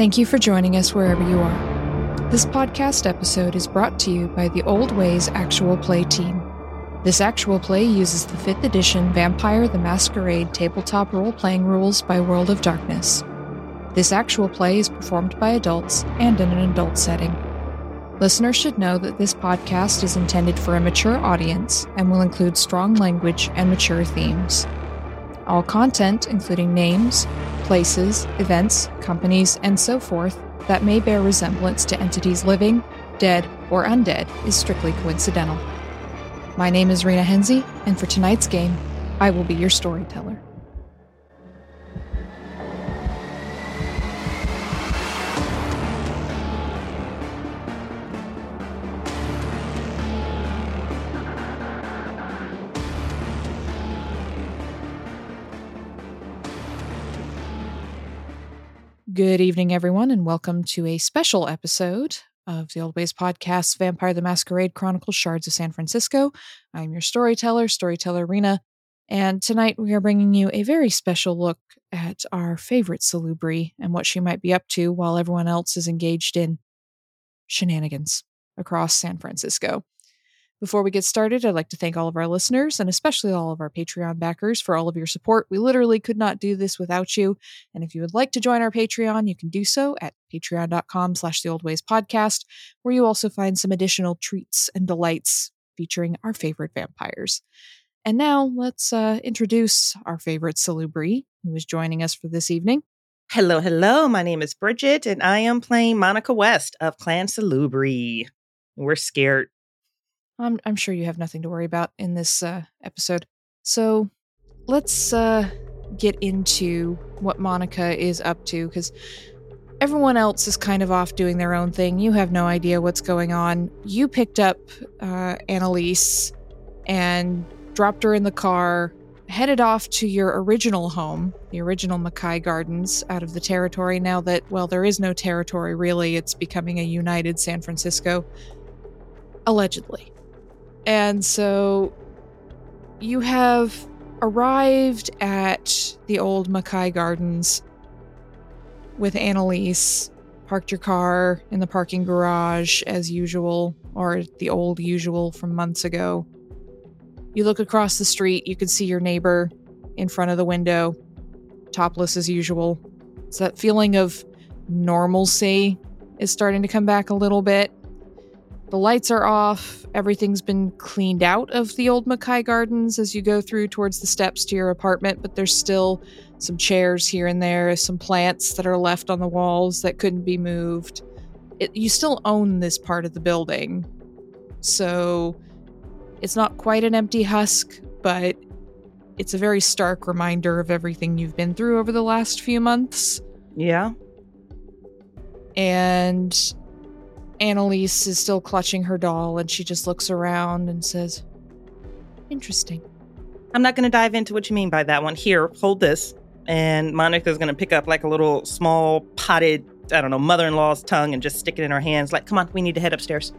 Thank you for joining us wherever you are. This podcast episode is brought to you by the Old Ways Actual Play team. This actual play uses the 5th edition Vampire the Masquerade tabletop role playing rules by World of Darkness. This actual play is performed by adults and in an adult setting. Listeners should know that this podcast is intended for a mature audience and will include strong language and mature themes. All content, including names, places, events, companies, and so forth, that may bear resemblance to entities living, dead, or undead, is strictly coincidental. My name is Rena Henze, and for tonight's game, I will be your storyteller. Good evening, everyone, and welcome to a special episode of the Old Ways podcast, Vampire the Masquerade Chronicles Shards of San Francisco. I'm your storyteller, Storyteller Rena, and tonight we are bringing you a very special look at our favorite Salubri and what she might be up to while everyone else is engaged in shenanigans across San Francisco. Before we get started, I'd like to thank all of our listeners and especially all of our Patreon backers for all of your support. We literally could not do this without you. And if you would like to join our Patreon, you can do so at patreon.com slash the old ways podcast, where you also find some additional treats and delights featuring our favorite vampires. And now let's uh, introduce our favorite Salubri, who is joining us for this evening. Hello, hello. My name is Bridget, and I am playing Monika West of Clan Salubri. We're scared I'm, I'm sure you have nothing to worry about in this uh, episode. So let's uh, get into what Monika is up to because everyone else is kind of off doing their own thing. You have no idea what's going on. You picked up uh, Annalise and dropped her in the car, headed off to your original home, the original Mackay Gardens, out of the territory. Now that, well, there is no territory really, it's becoming a united San Francisco. Allegedly. And so you have arrived at the old Mackay Gardens with Annalise, parked your car in the parking garage as usual, or the old usual from months ago. You look across the street, you can see your neighbor in front of the window, topless as usual. It's that feeling of normalcy is starting to come back a little bit. The lights are off. Everything's been cleaned out of the old Mackay Gardens as you go through towards the steps to your apartment, but there's still some chairs here and there, some plants that are left on the walls that couldn't be moved. It, you still own this part of the building. So it's not quite an empty husk, but it's a very stark reminder of everything you've been through over the last few months. Yeah. And Annalise is still clutching her doll and she just looks around and says, Interesting. I'm not going to dive into what you mean by that one. Here, hold this. And Monica's going to pick up like a little small potted, I don't know, mother in law's tongue and just stick it in her hands. Like, come on, we need to head upstairs.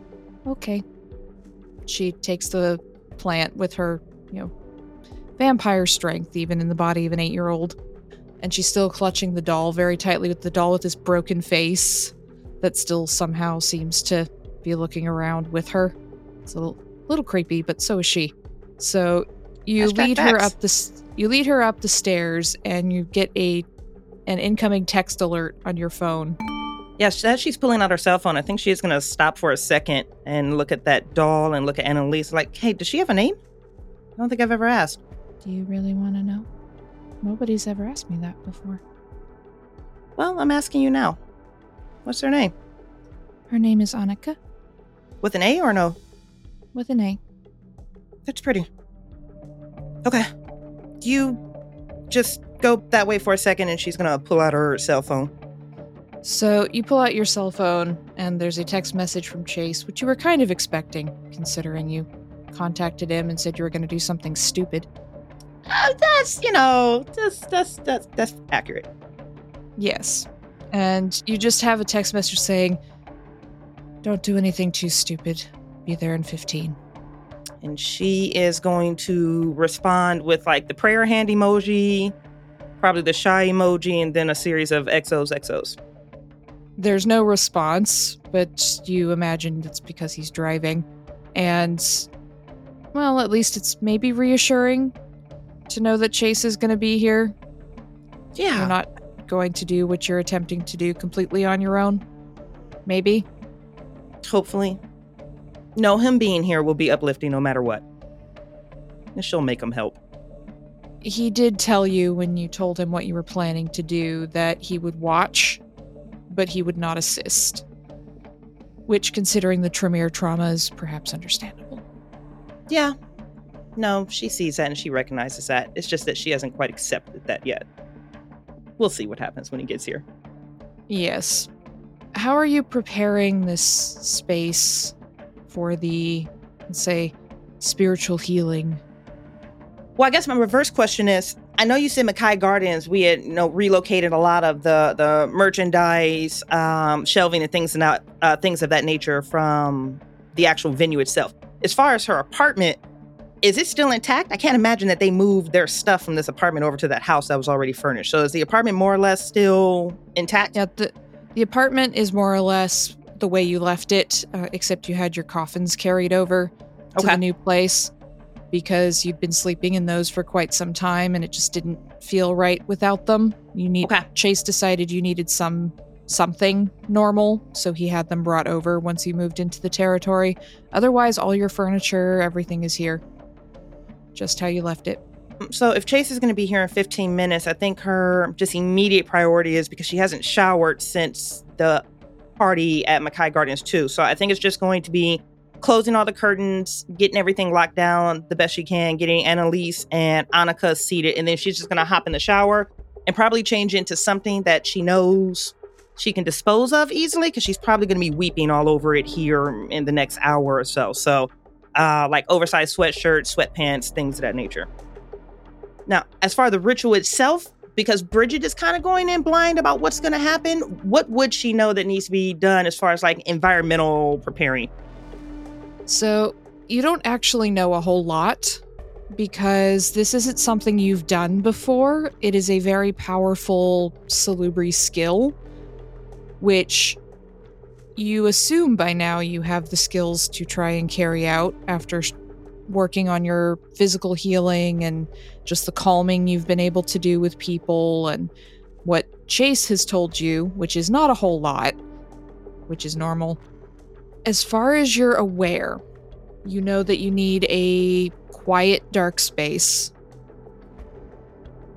Okay. She takes the plant with her, you know, vampire strength, even in the body of an eight year old. And she's still clutching the doll very tightly with the doll with this broken face that still somehow seems to be looking around with her. It's a little, little creepy, but so is she. So you Hashtag lead her up the you lead her up the stairs, and you get a an incoming text alert on your phone. Yeah, as she's pulling out her cell phone, I think she's going to stop for a second and look at that doll and look at Annalise. Like, hey, does she have a name? I don't think I've ever asked. Do you really want to know? Nobody's ever asked me that before. Well, I'm asking you now. What's her name? Her name is Annika With an A or no? with an A. That's pretty. Okay. You just go that way for a second and she's gonna pull out her cell phone. So you pull out your cell phone, and there's a text message from Chase, which you were kind of expecting, considering you contacted him and said you were going to do something stupid. Uh, that's, you know, that's, that's, that's, that's accurate. Yes. And you just have a text message saying, Don't do anything too stupid. Be there in 15. And she is going to respond with like the prayer hand emoji, probably the shy emoji, and then a series of XOs, XOs. There's no response, but you imagine it's because he's driving. And, well, at least it's maybe reassuring to know that Chase is going to be here. Yeah. You're not going to do what you're attempting to do completely on your own. Maybe. Hopefully. No, him being here will be uplifting no matter what. And she'll make him help. He did tell you when you told him what you were planning to do that he would watch, but he would not assist. Which, considering the Tremere trauma, is perhaps understandable. Yeah. No, she sees that and she recognizes that. It's just that she hasn't quite accepted that yet. We'll see what happens when he gets here. Yes. How are you preparing this space for the, let's say, spiritual healing? Well, I guess my reverse question is I know you said Mackay Gardens, we had you know relocated a lot of the the merchandise, um, shelving and things and that, uh, things of that nature from the actual venue itself. As far as her apartment, is it still intact? I can't imagine that they moved their stuff from this apartment over to that house that was already furnished. So is the apartment more or less still intact? Yeah, the the apartment is more or less the way you left it, uh, except you had your coffins carried over to Okay. the new place because you'd been sleeping in those for quite some time and it just didn't feel right without them. You need Okay. Chase decided you needed some something normal, so he had them brought over once you moved into the territory. Otherwise, all your furniture, everything is here. Just how you left it. So if Chase is going to be here in 15 minutes, I think her just immediate priority is because she hasn't showered since the party at Mackay Gardens too. So I think it's just going to be closing all the curtains, getting everything locked down the best she can, getting Annalise and Annika seated, and then she's just going to hop in the shower and probably change into something that she knows she can dispose of easily because she's probably going to be weeping all over it here in the next hour or so. So uh, like oversized sweatshirts, sweatpants, things of that nature. Now, as far as the ritual itself, because Bridget is kind of going in blind about what's going to happen, what would she know that needs to be done as far as like environmental preparing? So, you don't actually know a whole lot because this isn't something you've done before. It is a very powerful salubri skill, which you assume by now you have the skills to try and carry out after working on your physical healing and just the calming you've been able to do with people and what Chase has told you, which is not a whole lot, which is normal. As far as you're aware, you know that you need a quiet, dark space.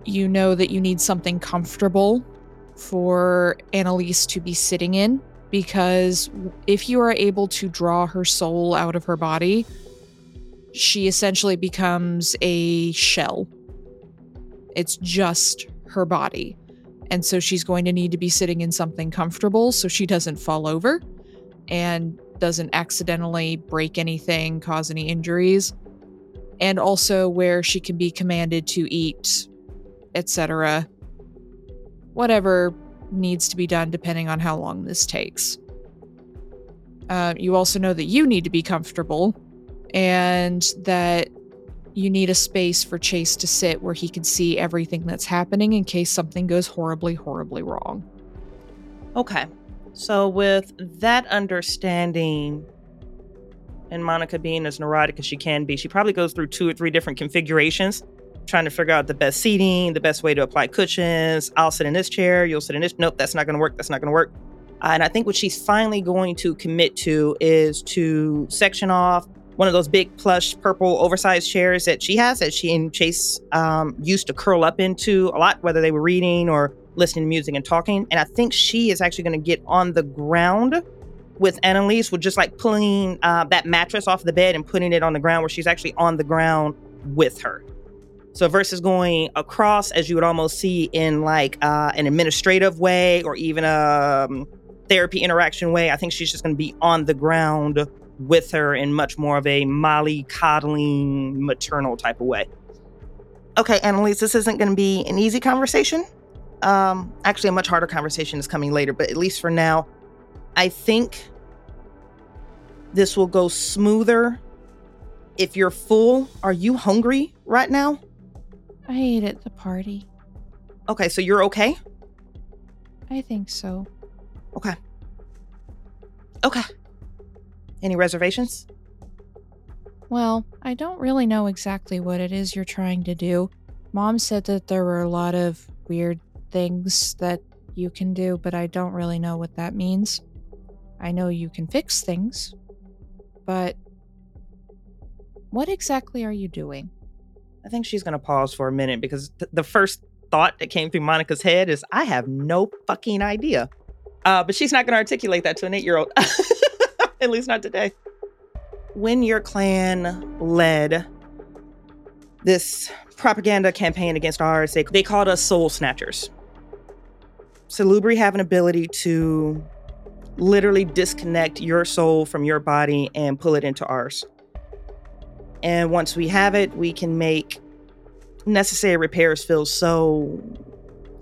You know that you need something comfortable for Annalise to be sitting in because if you are able to draw her soul out of her body, she essentially becomes a shell. It's just her body. And so she's going to need to be sitting in something comfortable so she doesn't fall over and doesn't accidentally break anything, cause any injuries, and also where she can be commanded to eat, etc. Whatever needs to be done depending on how long this takes. Uh, you also know that you need to be comfortable and that you need a space for Chase to sit where he can see everything that's happening in case something goes horribly, horribly wrong. Okay. So, with that understanding, and Monika being as neurotic as she can be, she probably goes through two or three different configurations, trying to figure out the best seating, the best way to apply cushions. I'll sit in this chair, you'll sit in this. Nope, that's not going to work. That's not going to work. Uh, and I think what she's finally going to commit to is to section off one of those big plush purple oversized chairs that she has that she and Chase um, used to curl up into a lot, whether they were reading or listening to music and talking. And I think she is actually going to get on the ground with Annalise, with just like pulling uh, that mattress off the bed and putting it on the ground where she's actually on the ground with her. So versus going across, as you would almost see in like uh, an administrative way or even a um, therapy interaction way, I think she's just going to be on the ground with her in much more of a Molly coddling maternal type of way. Okay, Annalise, this isn't going to be an easy conversation. Um, actually, a much harder conversation is coming later, but at least for now, I think this will go smoother. If you're full, are you hungry right now? I ate at the party. Okay, so you're okay? I think so. Okay. Okay. Any reservations? Well, I don't really know exactly what it is you're trying to do. Mom said that there were a lot of weird things that you can do, but I don't really know what that means. I know you can fix things, but what exactly are you doing? I think she's going to pause for a minute because th- the first thought that came through Monika's head is, I have no fucking idea. Uh, but she's not going to articulate that to an eight year old, at least not today. When your clan led this propaganda campaign against ours, they, they called us soul snatchers. Salubri have an ability to literally disconnect your soul from your body and pull it into ours. And once we have it, we can make necessary repairs feel so,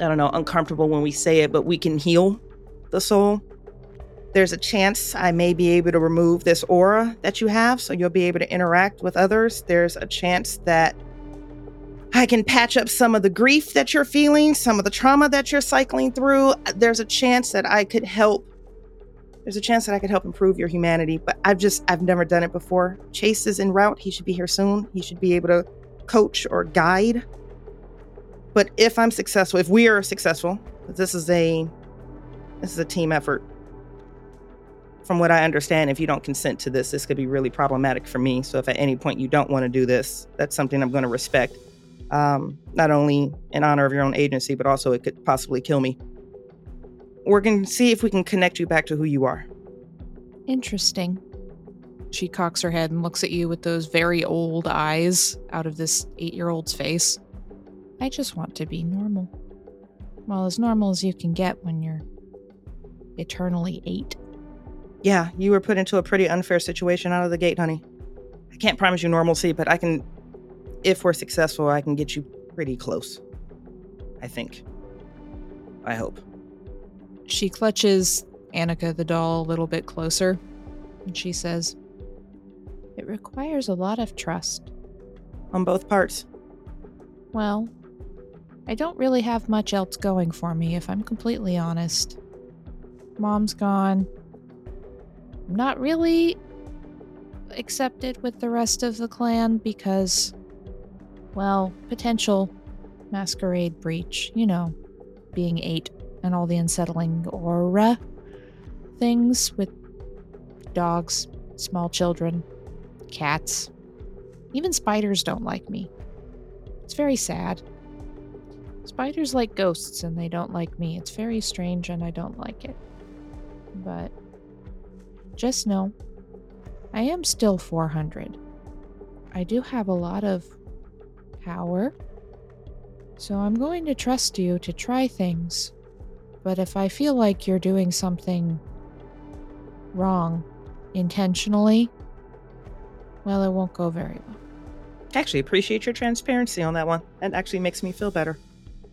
I don't know, uncomfortable when we say it, but we can heal the soul. There's a chance I may be able to remove this aura that you have, so you'll be able to interact with others. There's a chance that I can patch up some of the grief that you're feeling, some of the trauma that you're cycling through. There's a chance that I could help there's a chance that I could help improve your humanity, but I've just, I've never done it before. Chase is en route. He should be here soon. He should be able to coach or guide. But if I'm successful, if we are successful, this is a, this is a team effort. From what I understand, if you don't consent to this, this could be really problematic for me. So if at any point you don't want to do this, that's something I'm going to respect. Um, not only in honor of your own agency, but also it could possibly kill me we're going to see if we can connect you back to who you are. Interesting. She cocks her head and looks at you with those very old eyes out of this eight year old's face. I just want to be normal. Well, as normal as you can get when you're eternally eight. Yeah, you were put into a pretty unfair situation out of the gate, honey. I can't promise you normalcy, but I can, if we're successful, I can get you pretty close. I think. I hope. She clutches Annika the doll a little bit closer and she says, It requires a lot of trust. On both parts. Well, I don't really have much else going for me, if I'm completely honest. Mom's gone. I'm not really accepted with the rest of the clan because, well, potential masquerade breach, you know, being eight and all the unsettling aura things with dogs, small children, cats. Even spiders don't like me. It's very sad. Spiders like ghosts and they don't like me. It's very strange and I don't like it. But just know, I am still 400. I do have a lot of power. So I'm going to trust you to try things but if I feel like you're doing something wrong intentionally, well, it won't go very well. Actually, appreciate your transparency on that one. That actually makes me feel better.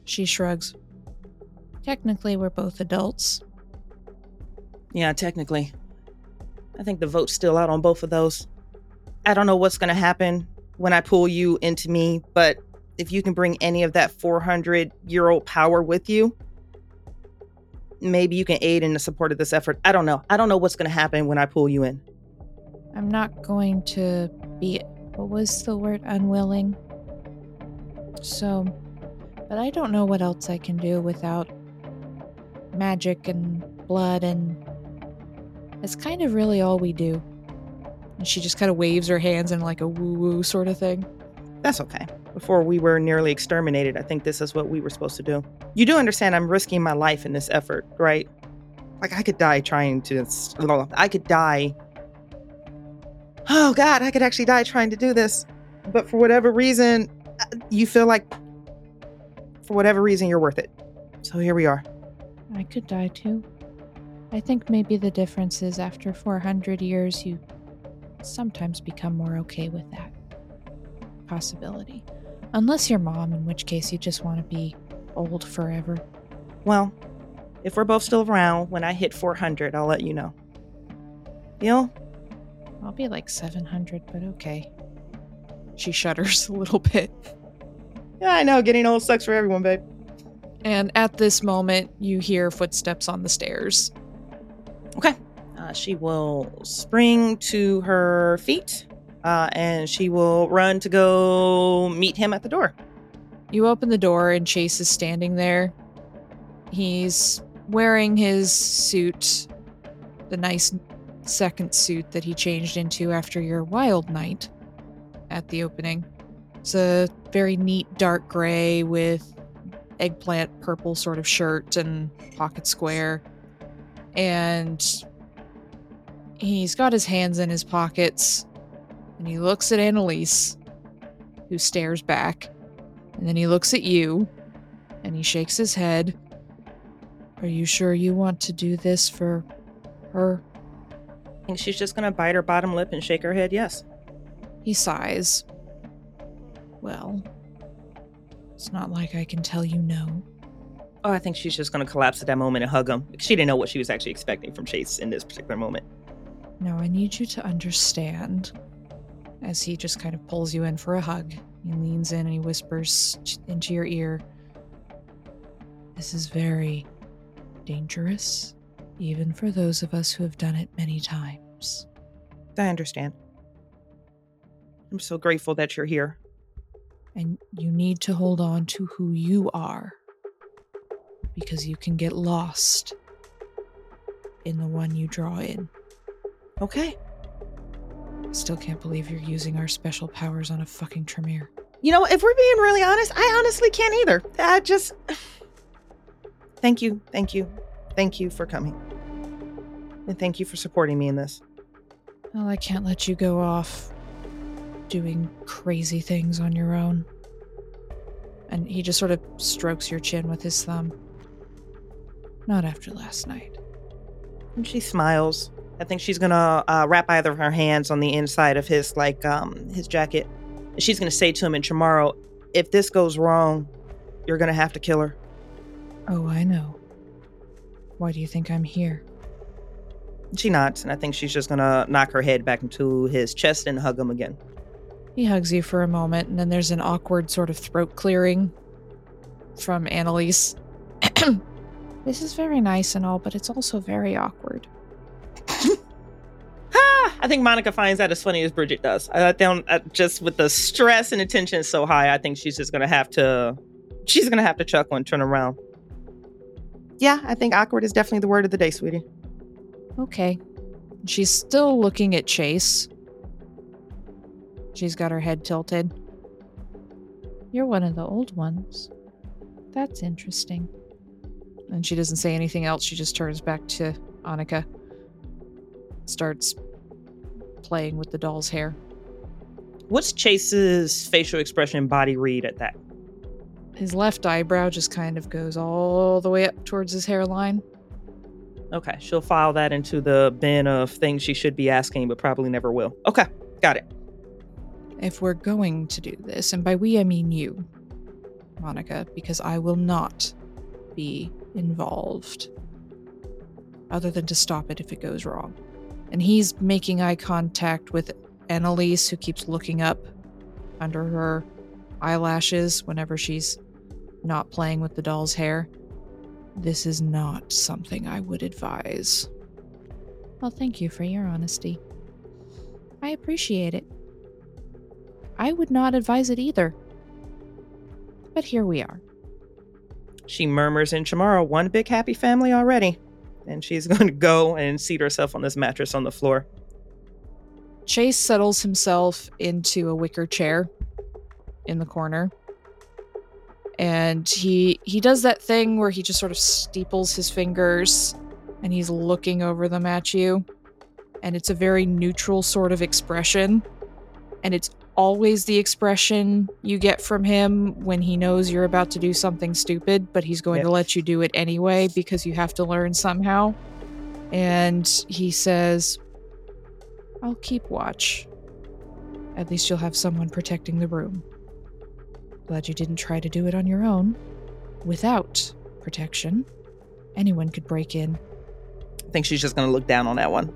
She shrugs. Technically, we're both adults. Yeah, technically. I think the vote's still out on both of those. I don't know what's going to happen when I pull you into me, but if you can bring any of that 400 year old power with you, maybe you can aid in the support of this effort. I don't know. I don't know what's going to happen when I pull you in. I'm not going to be, what was the word, unwilling? So, but I don't know what else I can do without magic and blood, and that's kind of really all we do. And she just kind of waves her hands in like a woo woo sort of thing. That's okay. Before we were nearly exterminated, I think this is what we were supposed to do. You do understand I'm risking my life in this effort, right? Like, I could die trying to. I could die. Oh, God, I could actually die trying to do this. But for whatever reason, uh, you feel like, for whatever reason, you're worth it. So here we are. I could die too. I think maybe the difference is after 400 years, you sometimes become more okay with that possibility. Unless you're mom, in which case you just want to be old forever. Well, if we're both still around when I hit 400, I'll let you know. Deal? I'll be like 700, but okay. She shudders a little bit. Yeah, I know. Getting old sucks for everyone, babe. And at this moment, you hear footsteps on the stairs. Okay. Uh, she will spring to her feet uh, and she will run to go meet him at the door. You open the door, and Chase is standing there. He's wearing his suit, the nice second suit that he changed into after your wild night at the opening. It's a very neat dark gray with eggplant purple sort of shirt and pocket square. And he's got his hands in his pockets and he looks at Annalise, who stares back. And then he looks at you and he shakes his head. Are you sure you want to do this for her? I think she's just gonna bite her bottom lip and shake her head yes. He sighs. Well, it's not like I can tell you no. Oh, I think she's just gonna collapse at that moment and hug him. She didn't know what she was actually expecting from Chase in this particular moment. Now I need you to understand. As he just kind of pulls you in for a hug, he leans in and he whispers into your ear. This is very dangerous, even for those of us who have done it many times. I understand. I'm so grateful that you're here. And you need to hold on to who you are. Because you can get lost in the one you draw in. Okay. Still can't believe you're using our special powers on a fucking Tremere. You know, if we're being really honest, I honestly can't either. I just. Thank you, thank you, thank you for coming. And thank you for supporting me in this. Well, I can't let you go off doing crazy things on your own. And he just sort of strokes your chin with his thumb. Not after last night. And she smiles. I think she's gonna uh, wrap either of her hands on the inside of his like um his jacket. She's gonna say to him, "And tomorrow, if this goes wrong, you're gonna have to kill her." Oh, I know. Why do you think I'm here? She nods, and I think she's just gonna knock her head back into his chest and hug him again. He hugs you for a moment, and then there's an awkward sort of throat clearing from Annalise. this is very nice and all, but it's also very awkward. Ha! I think Monika finds that as funny as Bridget does. I don't uh, just with the stress and attention so high. I think she's just gonna have to. She's gonna have to chuckle and turn around. Yeah, I think awkward is definitely the word of the day, sweetie. Okay. She's still looking at Chase. She's got her head tilted. You're one of the old ones. That's interesting. And she doesn't say anything else. She just turns back to Annika. Starts playing with the doll's hair. What's Chase's facial expression and body read at that? His left eyebrow just kind of goes all the way up towards his hairline. Okay, she'll file that into the bin of things she should be asking, but probably never will. Okay, got it. If we're going to do this, and by we I mean you, Monika, because I will not be involved other than to stop it if it goes wrong. And he's making eye contact with Annalise, who keeps looking up under her eyelashes whenever she's not playing with the doll's hair. This is not something I would advise. Well, thank you for your honesty. I appreciate it. I would not advise it either. But here we are. She murmurs in tomorrow, one big happy family already. And she's going to go and seat herself on this mattress on the floor. Chase settles himself into a wicker chair in the corner. And he he does that thing where he just sort of steeples his fingers and he's looking over them at you. And it's a very neutral sort of expression. And it's always the expression you get from him when he knows you're about to do something stupid, but he's going Yep. to let you do it anyway because you have to learn somehow. And he says, I'll keep watch. At least you'll have someone protecting the room. Glad you didn't try to do it on your own. Without protection, anyone could break in. I think she's just going to look down on that one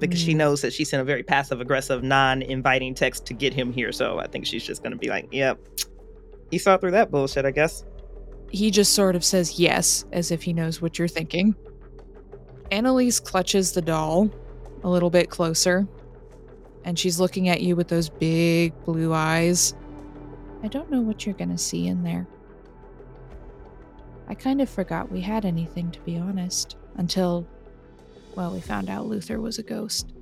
because she Mm. knows that she sent a very passive aggressive, non inviting text to get him here. So I think she's just going to be like, yep, he saw through that bullshit, I guess. He just sort of says yes, as if he knows what you're thinking. Annalise clutches the doll a little bit closer, and she's looking at you with those big blue eyes. I don't know what you're going to see in there. I kind of forgot we had anything, to be honest, until, well, we found out Luther was a ghost.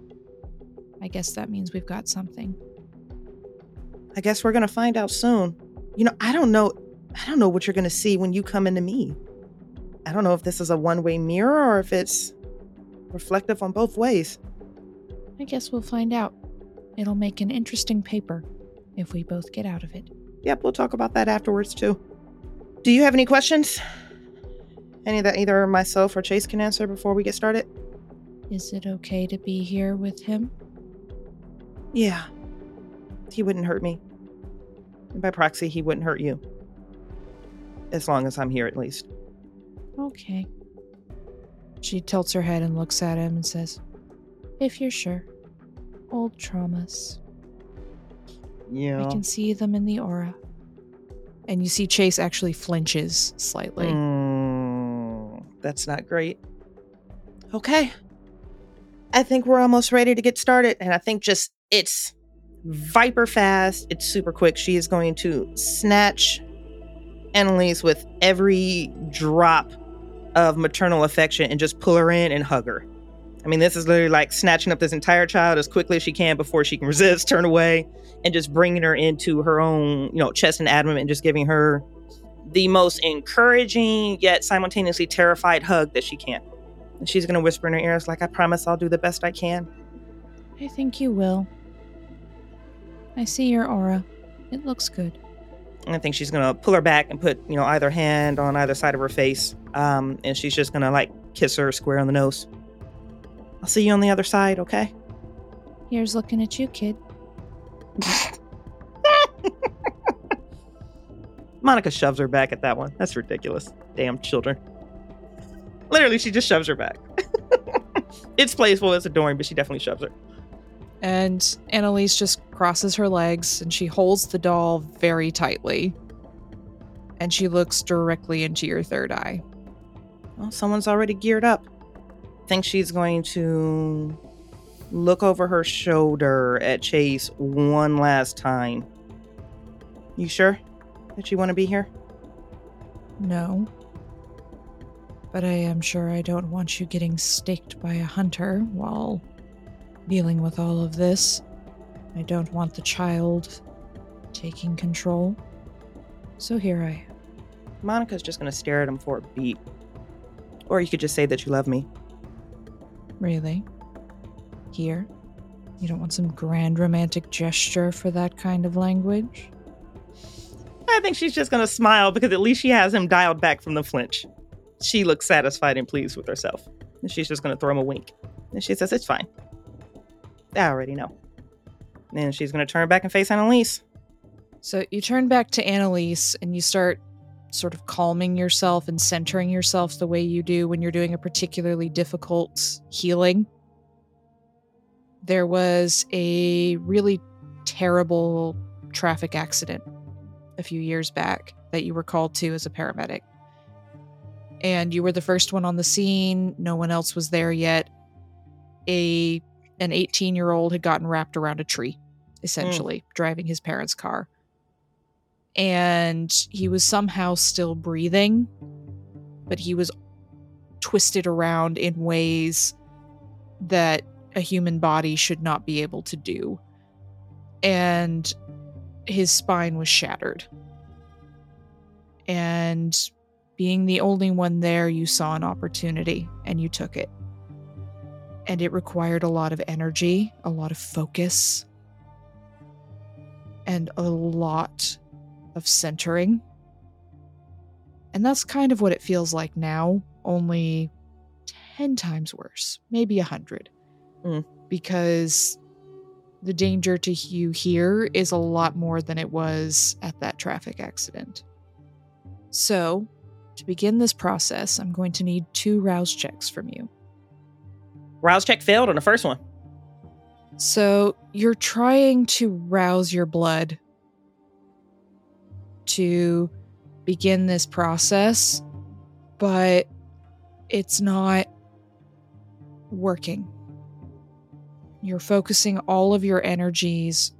I guess that means we've got something. I guess we're gonna find out soon. You know, I don't know. I don't know what you're gonna see when you come into me. I don't know if this is a one-way mirror or if it's reflective on both ways. I guess we'll find out. It'll make an interesting paper if we both get out of it. Yep, we'll talk about that afterwards too. Do you have any questions? Any that either myself or Chase can answer before we get started? Is it okay to be here with him? Yeah. He wouldn't hurt me. And by proxy, he wouldn't hurt you. As long as I'm here, at least. Okay. She tilts her head and looks at him and says, If you're sure. Old traumas. Yeah. I can see them in the aura. And you see Chase actually flinches slightly. Mm, that's not great. Okay. I think we're almost ready to get started. And I think just it's viper fast. It's super quick. She is going to snatch Annalise with every drop of maternal affection and just pull her in and hug her. I mean, this is literally like snatching up this entire child as quickly as she can before she can resist, turn away, and just bringing her into her own, you know, chest and abdomen and just giving her the most encouraging yet simultaneously terrified hug that she can. And she's going to whisper in her ears, like, I promise I'll do the best I can. I think you will. I see your aura. It looks good. And I think she's gonna pull her back and put, you know, either hand on either side of her face. Um, and she's just gonna like kiss her square on the nose. I'll see you on the other side, okay? Here's looking at you, kid. Monika shoves her back at that one. That's ridiculous. Damn children. Literally, she just shoves her back. it's playful, it's adoring, but she definitely shoves her. And Annalise just crosses her legs and she holds the doll very tightly. And she looks directly into your third eye. Well, someone's already geared up. I think she's going to look over her shoulder at Chase one last time. You sure that you want to be here? No. But I am sure I don't want you getting staked by a hunter while dealing with all of this. I don't want the child taking control. So here I am. Monika's just going to stare at him for a beat. Or you could just say that you love me. Really? Here? You don't want some grand romantic gesture for that kind of language? I think she's just going to smile because at least she has him dialed back from the flinch. She looks satisfied and pleased with herself. And she's just going to throw him a wink. And she says, It's fine. I already know. And she's going to turn back and face Annalise. So you turn back to Annalise and you start sort of calming yourself and centering yourself the way you do when you're doing a particularly difficult healing. There was a really terrible traffic accident a few years back that you were called to as a paramedic. And you were the first one on the scene, no one else was there yet. A an 18 year old had gotten wrapped around a tree, essentially, mm. driving his parents' car. And he was somehow still breathing, but he was twisted around in ways that a human body should not be able to do. And his spine was shattered. And being the only one there, you saw an opportunity and you took it and it required a lot of energy, a lot of focus, and a lot of centering. And that's kind of what it feels like now, only 10 times worse, maybe 100. Mm. Because the danger to you here is a lot more than it was at that traffic accident. So, to begin this process, I'm going to need two rouse checks from you. Rouse check failed on the first one. So you're trying to rouse your blood to begin this process, but it's not working. You're focusing all of your energies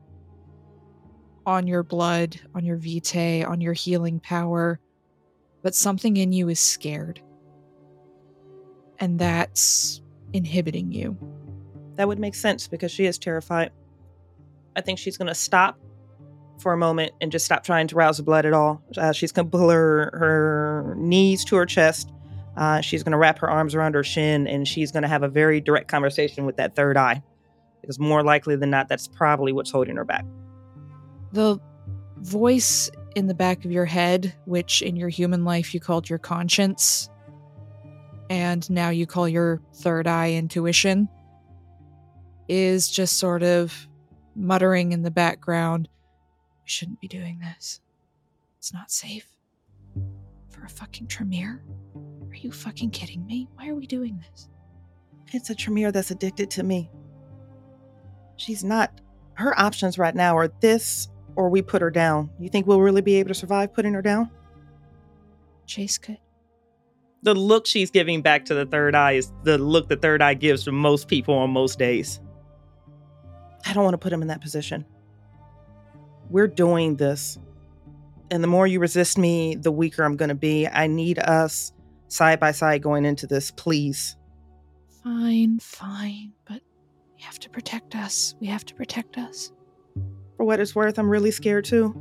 on your blood, on your vitae, on your healing power, but something in you is scared. And that's inhibiting you. That would make sense because she is terrified. I think she's going to stop for a moment and just stop trying to rouse the blood at all. Uh, she's going to pull her, her knees to her chest. Uh, she's going to wrap her arms around her shin and she's going to have a very direct conversation with that third eye. Because more likely than not, that's probably what's holding her back. The voice in the back of your head, which in your human life you called your conscience, and now you call your third eye intuition, is just sort of muttering in the background We shouldn't be doing this. It's not safe. For a fucking Tremere? Are you fucking kidding me? Why are we doing this? It's a Tremere that's addicted to me. She's not. Her options right now are this or we put her down. You think we'll really be able to survive putting her down? Chase could. The look she's giving back to the third eye is the look the third eye gives to most people on most days. I don't want to put him in that position. We're doing this. And the more you resist me, the weaker I'm going to be. I need us side by side going into this, please. Fine, fine, but we have to protect us. We have to protect us. For what it's worth, I'm really scared too.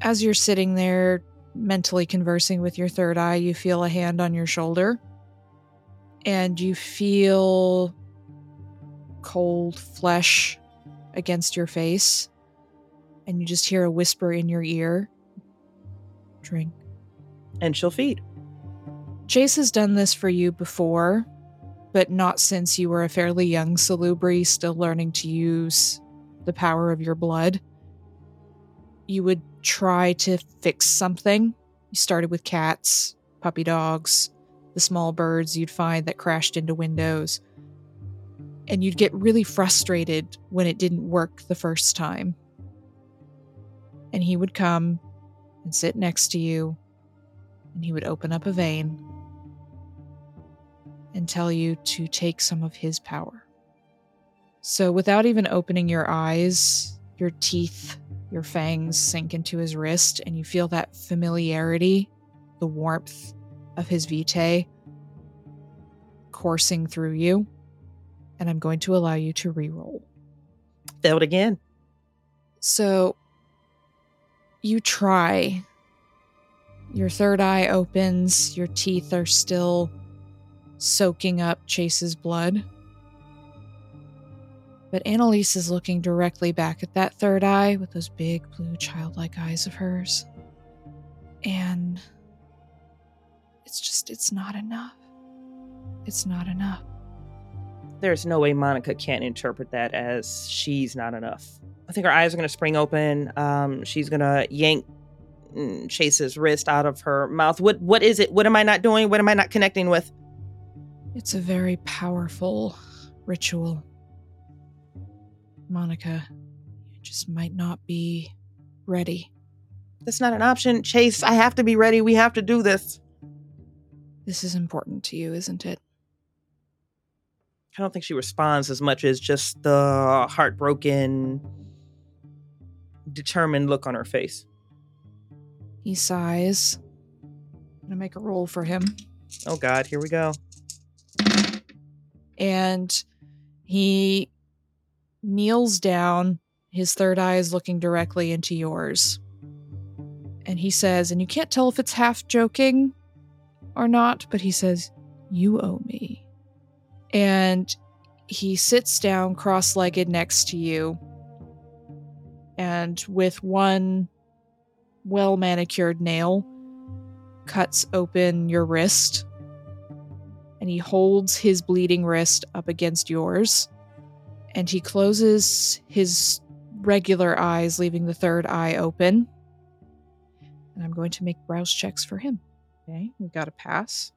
As you're sitting there mentally conversing with your third eye, you feel a hand on your shoulder and you feel cold flesh against your face. And you just hear a whisper in your ear drink. And she'll feed. Chase has done this for you before, but not since you were a fairly young Salubri, still learning to use the power of your blood. You would try to fix something. You started with cats, puppy dogs, the small birds you'd find that crashed into windows. And you'd get really frustrated when it didn't work the first time. And he would come and sit next to you, and he would open up a vein and tell you to take some of his power. So, without even opening your eyes, your teeth, your fangs sink into his wrist, and you feel that familiarity, the warmth of his vitae coursing through you. And I'm going to allow you to re-roll. Failed again. So, you try. Your third eye opens, your teeth are still soaking up Chase's blood. But Annalise is looking directly back at that third eye with those big blue childlike eyes of hers. And it's just, it's not enough. It's not enough. There's no way Monika can't interpret that as she's not enough. I think her eyes are going to spring open. Um, she's going to yank mm, Chase's wrist out of her mouth. What What is it? What am I not doing? What am I not connecting with? It's a very powerful ritual. Monika, you just might not be ready. That's not an option. Chase, I have to be ready. We have to do this. This is important to you, isn't it? I don't think she responds as much as just the heartbroken, determined look on her face. He sighs. I'm gonna make a roll for him. Oh God, here we go. And he kneels down, his third eye is looking directly into yours. And he says, and you can't tell if it's half joking or not, but he says, You owe me. And he sits down cross legged next to you. And with one well manicured nail, cuts open your wrist. And he holds his bleeding wrist up against yours and he closes his regular eyes, leaving the third eye open. And I'm going to make rouse checks for him. Okay, we got a pass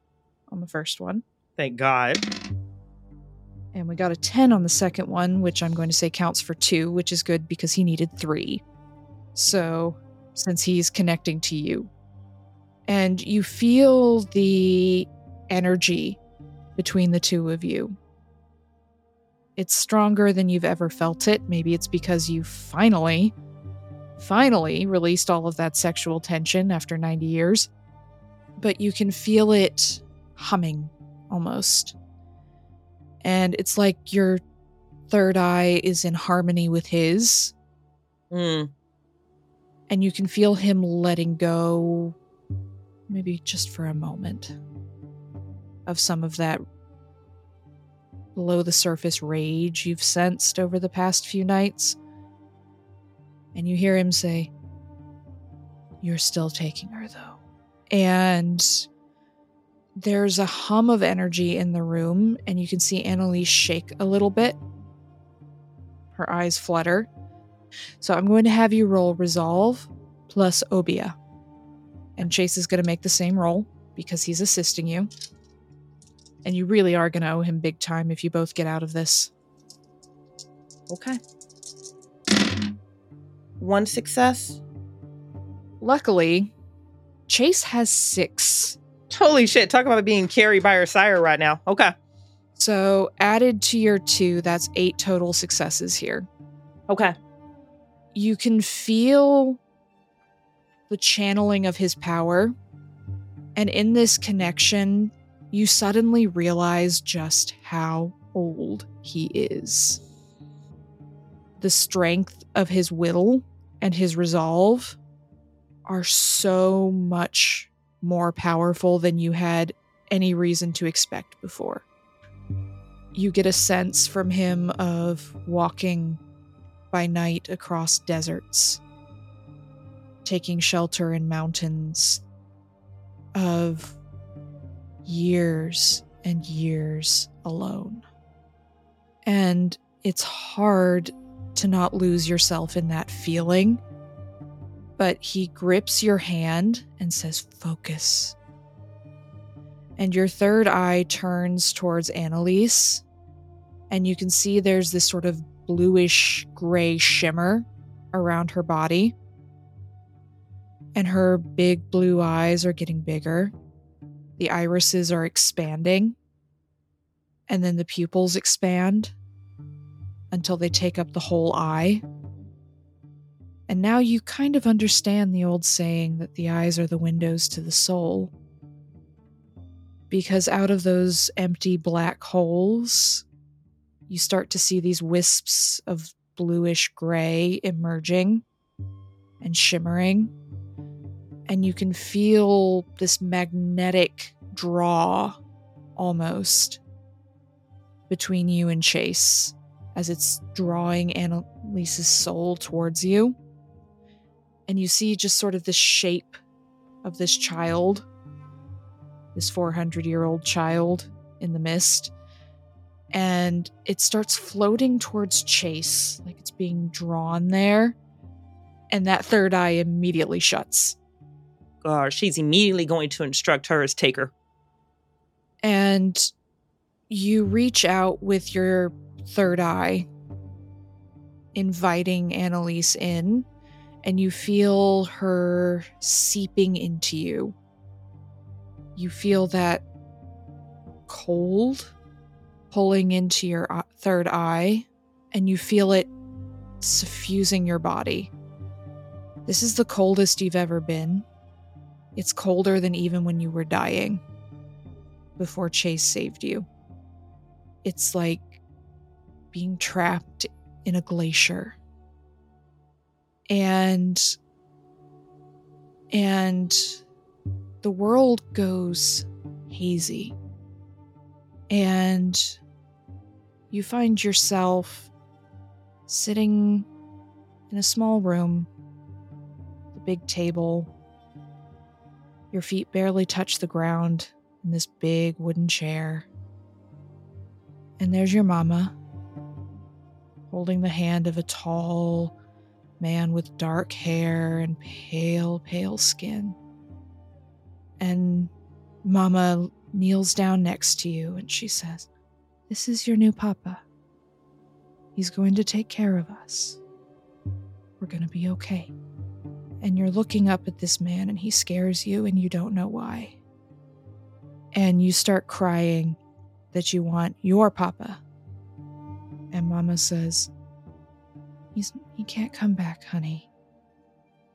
on the first one. Thank God. And we got a 10 on the second one, which I'm going to say counts for two, which is good because he needed three. So, since he's connecting to you, and you feel the energy between the two of you It's stronger than you've ever felt it. Maybe it's because you finally, finally released all of that sexual tension after 90 years. But you can feel it humming almost. And it's like your third eye is in harmony with his. Mm. And you can feel him letting go, maybe just for a moment, of some of that below the surface rage you've sensed over the past few nights. And you hear him say, You're still taking her, though. And there's a hum of energy in the room, and you can see Annalise shake a little bit. Her eyes flutter. So I'm going to have you roll resolve plus Obeah. And Chase is going to make the same roll because he's assisting you. And you really are going to owe him big time if you both get out of this. Okay. One success. Luckily, Chase has six. Holy shit. Talk about being carried by her sire right now. Okay. So, added to your two, that's eight total successes here. Okay. You can feel the channeling of his power. And in this connection, you suddenly realize just how old he is. The strength of his will and his resolve are so much more powerful than you had any reason to expect before. You get a sense from him of walking by night across deserts, taking shelter in mountains, of years and years alone. And it's hard to not lose yourself in that feeling. But he grips your hand and says, Focus. And your third eye turns towards Annalise, and you can see there's this sort of bluish gray shimmer around her body. And her big blue eyes are getting bigger. The irises are expanding, and then the pupils expand until they take up the whole eye. And now you kind of understand the old saying that the eyes are the windows to the soul. Because out of those empty black holes, you start to see these wisps of bluish gray emerging and shimmering and you can feel this magnetic draw almost between you and Chase as it's drawing Annalise's soul towards you. And you see just sort of the shape of this child, this 400 year old child in the mist. And it starts floating towards Chase, like it's being drawn there. And that third eye immediately shuts uh, she's immediately going to instruct her as taker. And you reach out with your third eye, inviting Annalise in, and you feel her seeping into you. You feel that cold pulling into your uh, third eye, and you feel it suffusing your body. This is the coldest you've ever been. It's colder than even when you were dying before Chase saved you. It's like being trapped in a glacier. And and the world goes hazy. And you find yourself sitting in a small room, the big table, your feet barely touch the ground in this big wooden chair. And there's your mama, holding the hand of a tall man with dark hair and pale, pale skin. And mama kneels down next to you and she says, This is your new papa. He's going to take care of us. We're going to be okay and you're looking up at this man and he scares you and you don't know why. And you start crying that you want your papa. And Mama says, He's he can't come back, honey.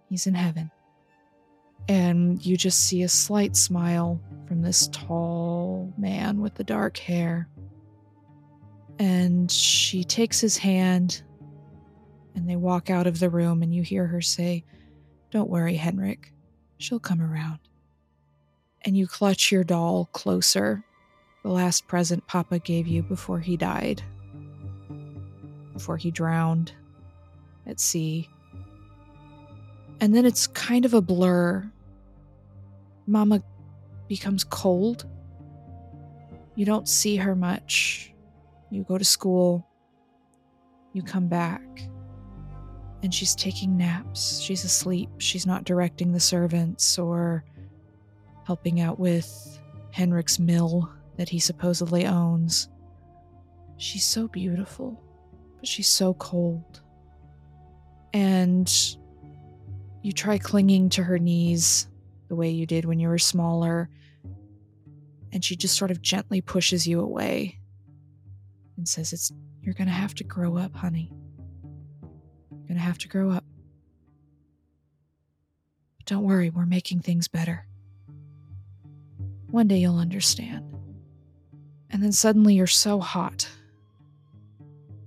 He's in heaven. And you just see a slight smile from this tall man with the dark hair. And she takes his hand and they walk out of the room, and you hear her say, Don't worry, Henrik. She'll come around. And you clutch your doll closer, the last present Papa gave you before he died, before he drowned at sea. And then it's kind of a blur. Mama becomes cold. You don't see her much. You go to school. You come back. And she's taking naps. She's asleep. She's not directing the servants or helping out with Henrik's mill that he supposedly owns. She's so beautiful, but she's so cold. And you try clinging to her knees the way you did when you were smaller, and she just sort of gently pushes you away and says, It's you're gonna have to grow up, honey. Gonna have to grow up. But don't worry, we're making things better. One day you'll understand. And then suddenly you're so hot.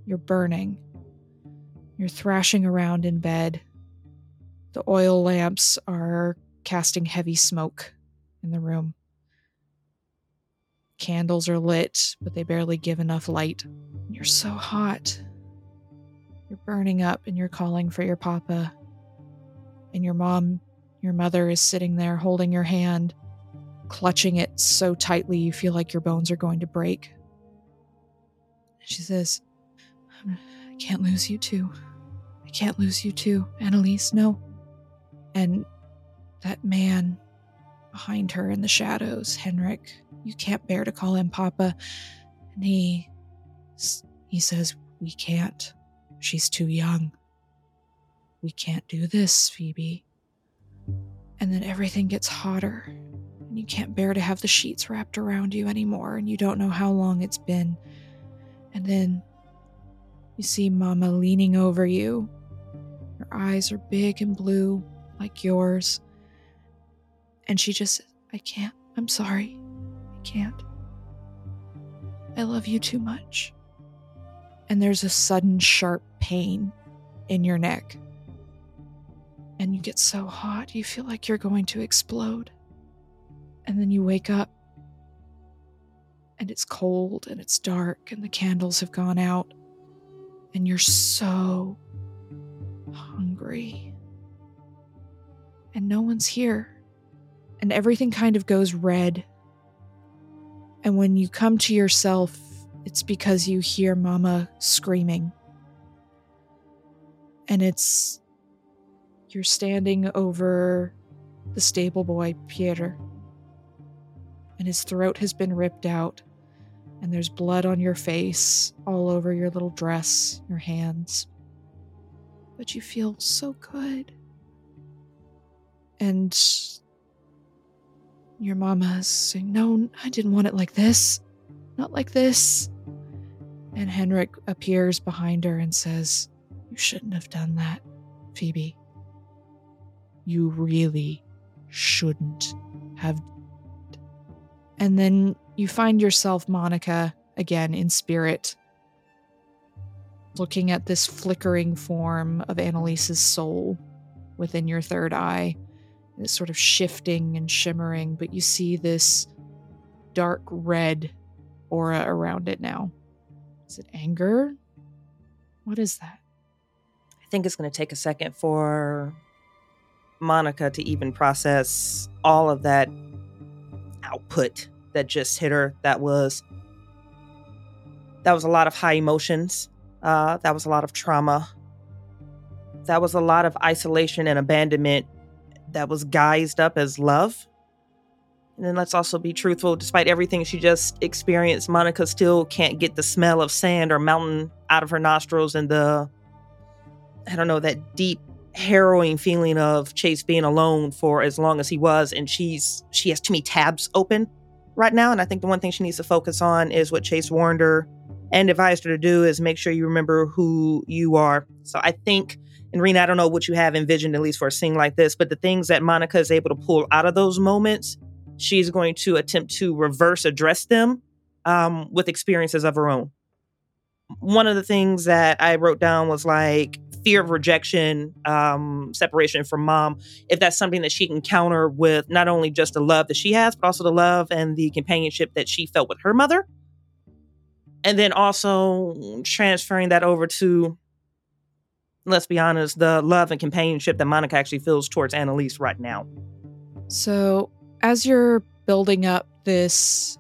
You're burning. You're thrashing around in bed. The oil lamps are casting heavy smoke in the room. Candles are lit, but they barely give enough light. You're so hot. You're burning up and you're calling for your papa. And your mom, your mother, is sitting there holding your hand, clutching it so tightly you feel like your bones are going to break. And she says, um, I can't lose you too. I can't lose you too, Annalise, no. And that man behind her in the shadows, Henrik, you can't bear to call him Papa. And he. he says, We can't. She's too young. We can't do this, Phoebe. And then everything gets hotter, and you can't bear to have the sheets wrapped around you anymore, and you don't know how long it's been. And then you see Mama leaning over you. Her eyes are big and blue, like yours. And she just says, I can't. I'm sorry. I can't. I love you too much. And there's a sudden sharp pain in your neck. And you get so hot, you feel like you're going to explode. And then you wake up, and it's cold and it's dark, and the candles have gone out, and you're so hungry. And no one's here. And everything kind of goes red and when you come to yourself, it's because you hear Mama screaming. And it's. You're standing over the stable boy, Pierre. And his throat has been ripped out. And there's blood on your face, all over your little dress, your hands. But you feel so good. And your mama's saying, No, I didn't want it like this. Not like this. And Henrik appears behind her and says, shouldn't have done that, Phoebe. You really shouldn't have. And then you find yourself, Monika, again in spirit, looking at this flickering form of Annalise's soul within your third eye it's sort of shifting and shimmering, but you see this dark red aura around it now. Is it anger? What is that? I think it's going to take a second for Monika to even process all of that output that just hit her. That was that was a lot of high emotions. Uh, that was a lot of trauma. That was a lot of isolation and abandonment that was guised up as love. And then let's also be truthful despite everything she just experienced, Monika still can't get the smell of sand or mountain out of her nostrils and the, I don't know, that deep, harrowing feeling of Chase being alone for as long as he was. And she's, she has too many tabs open right now. And I think the one thing she needs to focus on is what Chase warned her and advised her to do is make sure you remember who you are. So I think, and Rena, I don't know what you have envisioned, at least for a scene like this, but the things that Monika is able to pull out of those moments, she's going to attempt to reverse address them um, with experiences of her own. One of the things that I wrote down was like fear of rejection, um, separation from mom, if that's something that she can counter with not only just the love that she has, but also the love and the companionship that she felt with her mother. And then also transferring that over to let's be honest the love and companionship that monika actually feels towards annalise right now. So as you're building up this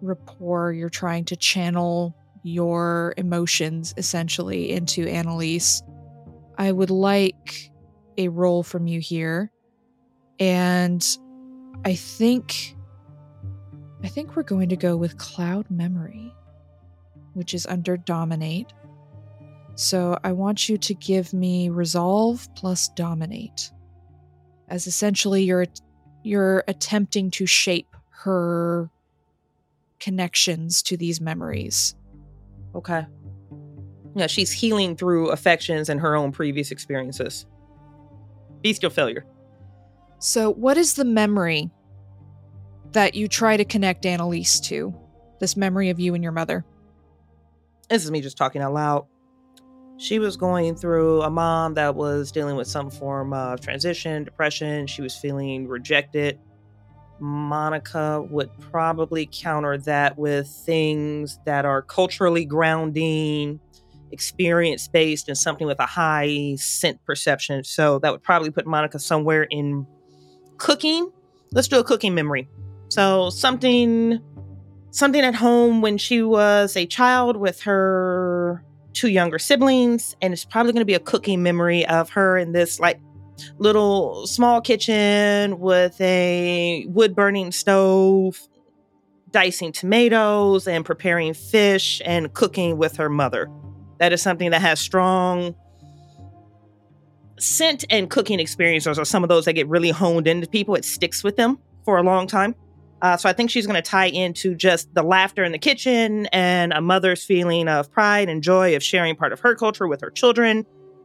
rapport you're trying to channel your emotions essentially into annalise i would like a role from you here and i think i think we're going to go with cloud memory which is under Dominate. So I want you to give me Resolve plus Dominate, as essentially you're you're attempting to shape her connections to these memories. Okay. Yeah, she's healing through affections and her own previous experiences. Bestial failure. So, what is the memory that you try to connect Annalise to? This memory of you and your mother? this is me just talking out loud. She was going through a mom that was dealing with some form of transition, depression. She was feeling rejected. Monika would probably counter that with things that are culturally grounding, experience based, and something with a high scent perception. So that would probably put Monika somewhere in cooking. Let's do a cooking memory. So something something at home when she was a child with her two younger siblings and it's probably going to be a cooking memory of her in this like little small kitchen with a wood burning stove dicing tomatoes and preparing fish and cooking with her mother. That is something that has strong scent and cooking experiences are some of those that get really honed into people. It sticks with them for a long time. Uh, so I think she's going to tie into just the laughter in the kitchen and a mother's feeling of pride and joy of sharing part of her culture with her children,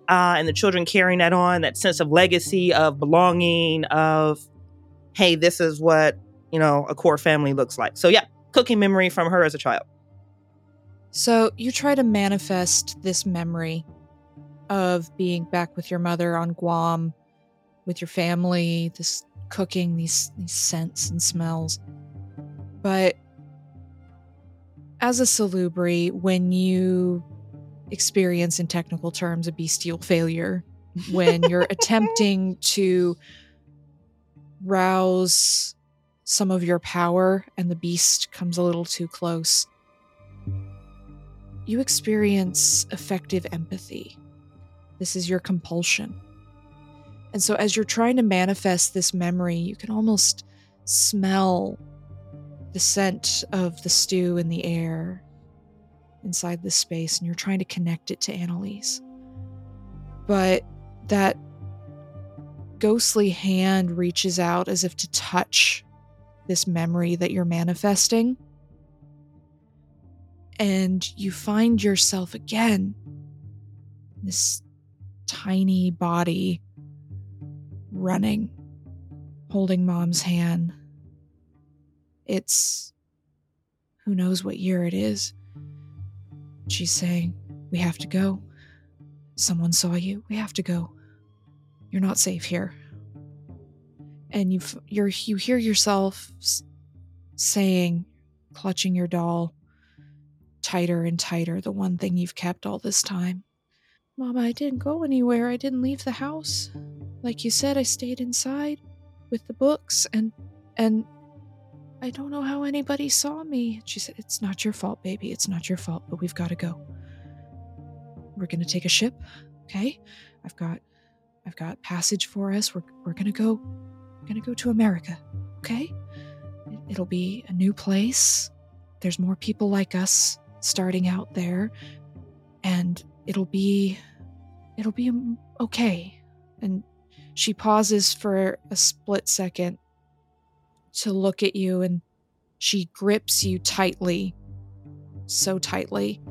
uh, and the children carrying that on, that sense of legacy, of belonging, of, hey, this is what, you know, a core family looks like. So yeah, cooking memory from her as a child. So you try to manifest this memory of being back with your mother on Guam, with your family, this cooking, these these scents and smells. But as a salubri, when you experience in technical terms a bestial failure, when you're attempting to rouse some of your power and the beast comes a little too close, you experience affective empathy. This is your compulsion. And so, as you're trying to manifest this memory, you can almost smell the scent of the stew in the air inside this space, and you're trying to connect it to Annalise. But that ghostly hand reaches out as if to touch this memory that you're manifesting. And you find yourself again, this tiny body running, holding mom's hand. It's who knows what year it is. She's saying, We have to go. Someone saw you. We have to go. You're not safe here. And you you're you hear yourself saying, clutching your doll tighter and tighter, the one thing you've kept all this time. Mama, I didn't go anywhere. I didn't leave the house. Like you said, I stayed inside with the books and and I don't know how anybody saw me. She said, It's not your fault, baby. It's not your fault, but we've got to go. We're gonna take a ship, okay? I've got I've got passage for us. We're we're gonna go we're gonna go to America, okay? It'll be a new place. There's more people like us starting out there, and it'll be it'll be okay. And she pauses for a split second to look at you and she grips you tightly so tightly.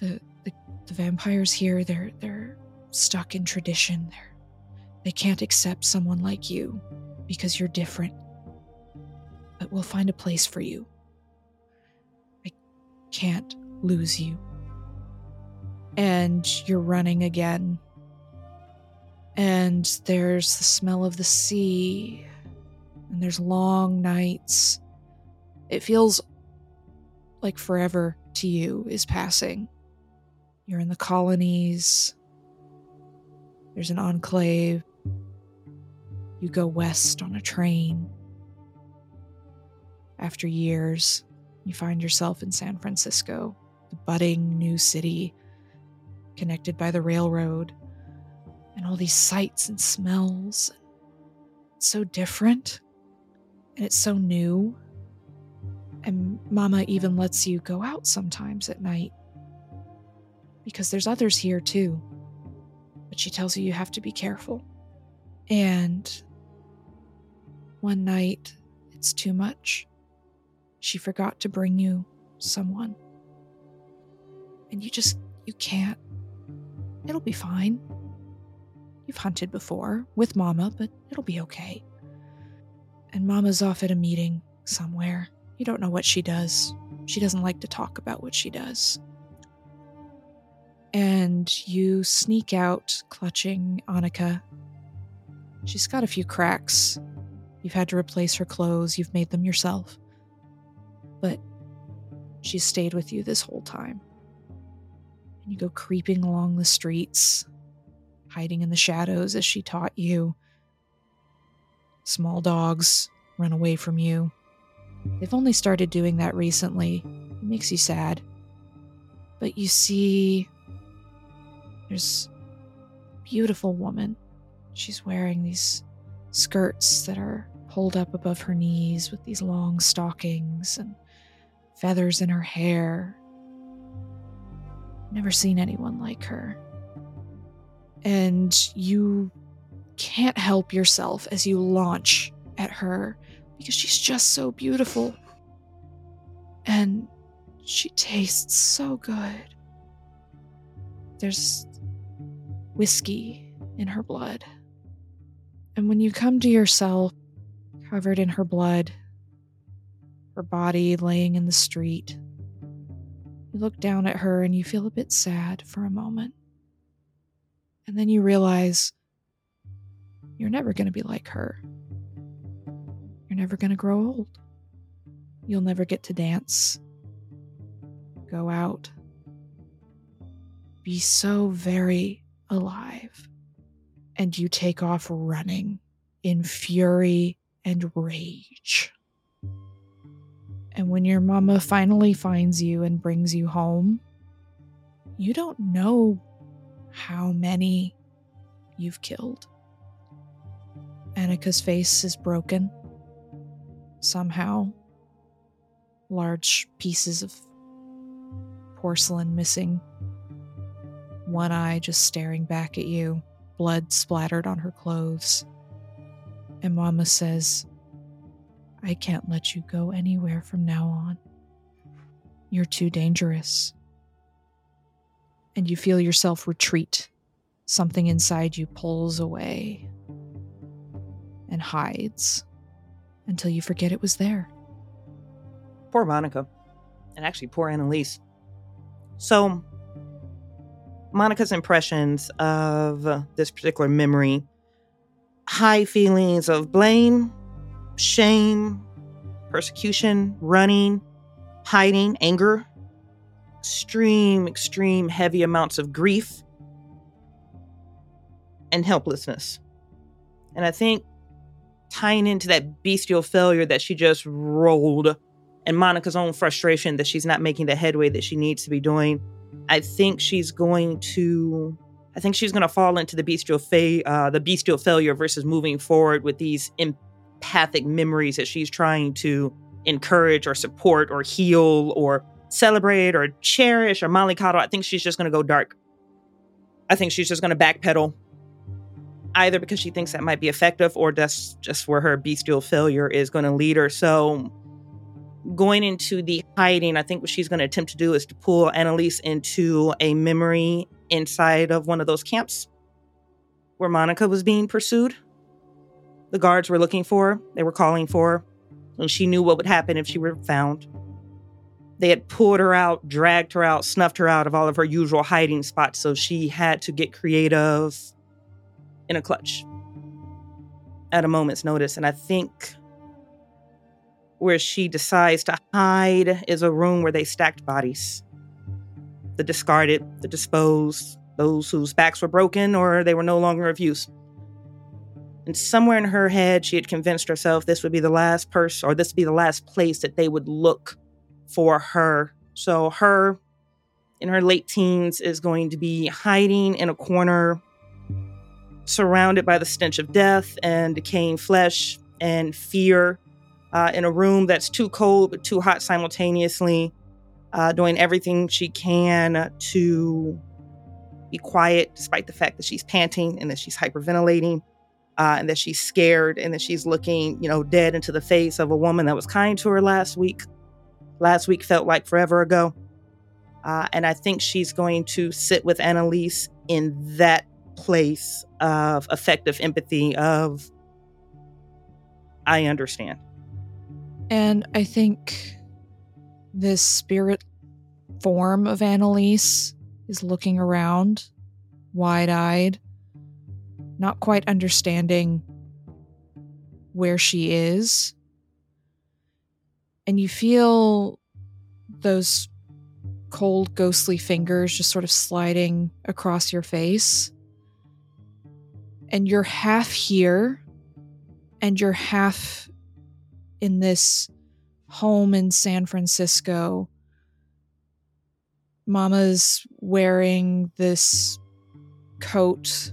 The, the the vampires here, they're they're stuck in tradition. They're they can't accept someone like you because you're different. But we'll find a place for you. I can't lose you. And you're running again. And there's the smell of the sea. And there's long nights. It feels like forever to you is passing. You're in the colonies. There's an enclave. You go west on a train. After years, you find yourself in San Francisco, the budding new city, connected by the railroad, and all these sights and smells. It's so different, and it's so new. And Mama even lets you go out sometimes at night because there's others here too. But she tells you you have to be careful. And one night, it's too much. She forgot to bring you someone. And you just, you can't. It'll be fine. You've hunted before with Mama, but it'll be okay. And Mama's off at a meeting somewhere. You don't know what she does. She doesn't like to talk about what she does. And you sneak out, clutching Annika. She's got a few cracks You've had to replace her clothes, you've made them yourself. But she's stayed with you this whole time. And you go creeping along the streets, hiding in the shadows as she taught you. Small dogs run away from you. They've only started doing that recently. It makes you sad. But you see, there's a beautiful woman. She's wearing these skirts that are pulled up above her knees with these long stockings and feathers in her hair. Never seen anyone like her. And you can't help yourself as you launch at her because she's just so beautiful. And she tastes so good. There's whiskey in her blood. And when you come to yourself, covered in her blood, her body laying in the street. You look down at her and you feel a bit sad for a moment. And then you realize you're never going to be like her. You're never going to grow old. You'll never get to dance, go out, be so very alive. And you take off running in fury and rage. And when your mama finally finds you and brings you home, you don't know how many you've killed. Annika's face is broken. Somehow, large pieces of porcelain missing. One eye just staring back at you, blood splattered on her clothes. And Mama says, I can't let you go anywhere from now on. You're too dangerous. And you feel yourself retreat. Something inside you pulls away and hides until you forget it was there. Poor Monika. And actually, poor Annalise. So, Monika's impressions of this particular memory high feelings of blame, shame, persecution, running, hiding, anger, extreme, extreme heavy amounts of grief, and helplessness. And I think tying into that bestial failure that she just rolled and Monika's own frustration that she's not making the headway that she needs to be doing, I think she's going to I think she's going to fall into the bestial fa- uh, the bestial failure versus moving forward with these empathic memories that she's trying to encourage or support or heal or celebrate or cherish or mollycoddle. I think she's just going to go dark. I think she's just going to backpedal, either because she thinks that might be effective or that's just where her bestial failure is going to lead her. So going into the hiding, I think what she's going to attempt to do is to pull Annalise into a memory inside of one of those camps where Monika was being pursued. The guards were looking for her, they were calling for her, and she knew what would happen if she were found. They had pulled her out, dragged her out, snuffed her out of all of her usual hiding spots, so she had to get creative in a clutch at a moment's notice. And I think where she decides to hide is a room where they stacked bodies the discarded, the disposed, those whose backs were broken or they were no longer of use. And somewhere in her head, she had convinced herself this would be the last person or this would be the last place that they would look for her. So, her in her late teens is going to be hiding in a corner, surrounded by the stench of death and decaying flesh and fear uh, in a room that's too cold but too hot simultaneously, uh, doing everything she can to be quiet, despite the fact that she's panting and that she's hyperventilating. Uh, and that she's scared and that she's looking, you know, dead into the face of a woman that was kind to her last week. Last week felt like forever ago. Uh, and I think she's going to sit with Annalise in that place of affective empathy of I understand. And I think this spirit form of Annalise is looking around, wide eyed, not quite understanding where she is. And you feel those cold, ghostly fingers just sort of sliding across your face. And you're half here, and you're half in this home in San Francisco. Mama's wearing this coat,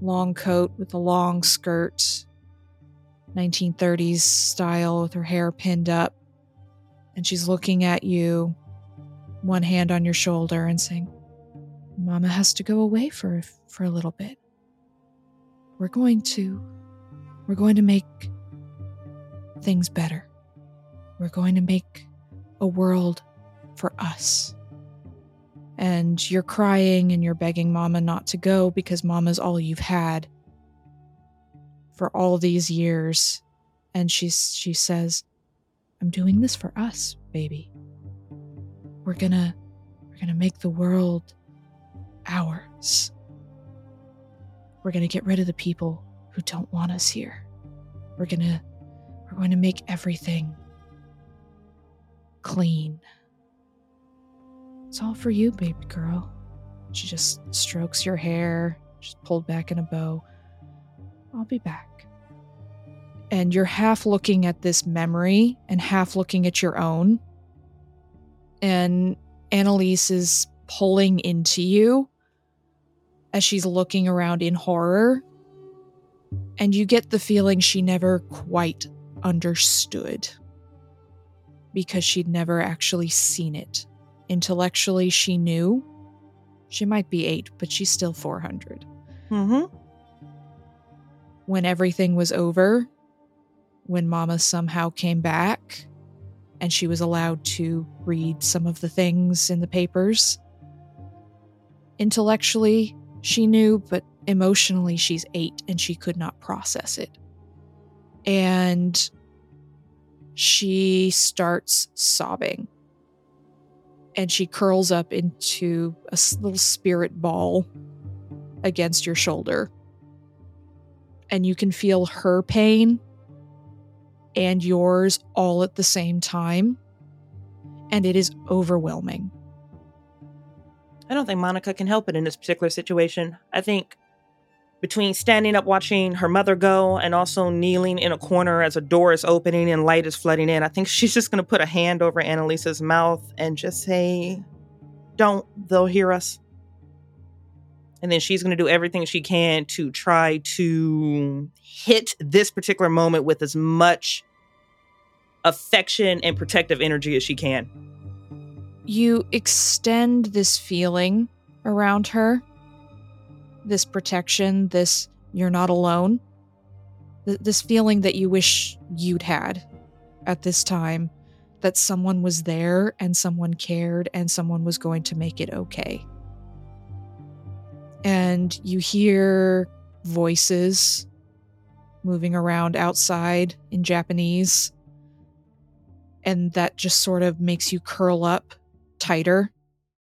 long coat with a long skirt, 1930s style with her hair pinned up. And she's looking at you, one hand on your shoulder, and saying, Mama has to go away for, for a little bit. We're going to, we're going to make things better. We're going to make a world for us. And you're crying and you're begging Mama not to go because Mama's all you've had for all these years. And she's, she says, I'm doing this for us, baby. We're gonna, we're gonna make the world ours. We're gonna get rid of the people who don't want us here. We're gonna we're going to make everything clean. It's all for you, baby girl. She just strokes your hair, just pulled back in a bow. I'll be back. And you're half looking at this memory and half looking at your own. And Annalise is pulling into you as she's looking around in horror. And you get the feeling she never quite understood because she'd never actually seen it. Intellectually, she knew. She might be eight, but she's still 400. Mm-hmm. When everything was over, when Mama somehow came back and she was allowed to read some of the things in the papers, intellectually, she knew, but emotionally, she's eight and she could not process it and she starts sobbing. And she curls up into a little spirit ball against your shoulder. And you can feel her pain and yours all at the same time. And it is overwhelming. I don't think Monika can help it in this particular situation. I think between standing up watching her mother go and also kneeling in a corner as a door is opening and light is flooding in, I think she's just going to put a hand over Annalise's mouth and just say, Don't, they'll hear us. And then she's going to do everything she can to try to hit this particular moment with as much affection and protective energy as she can. You extend this feeling around her this protection, this you're not alone, th- this feeling that you wish you'd had at this time, that someone was there and someone cared and someone was going to make it okay. And you hear voices moving around outside in Japanese. And that just sort of makes you curl up tighter,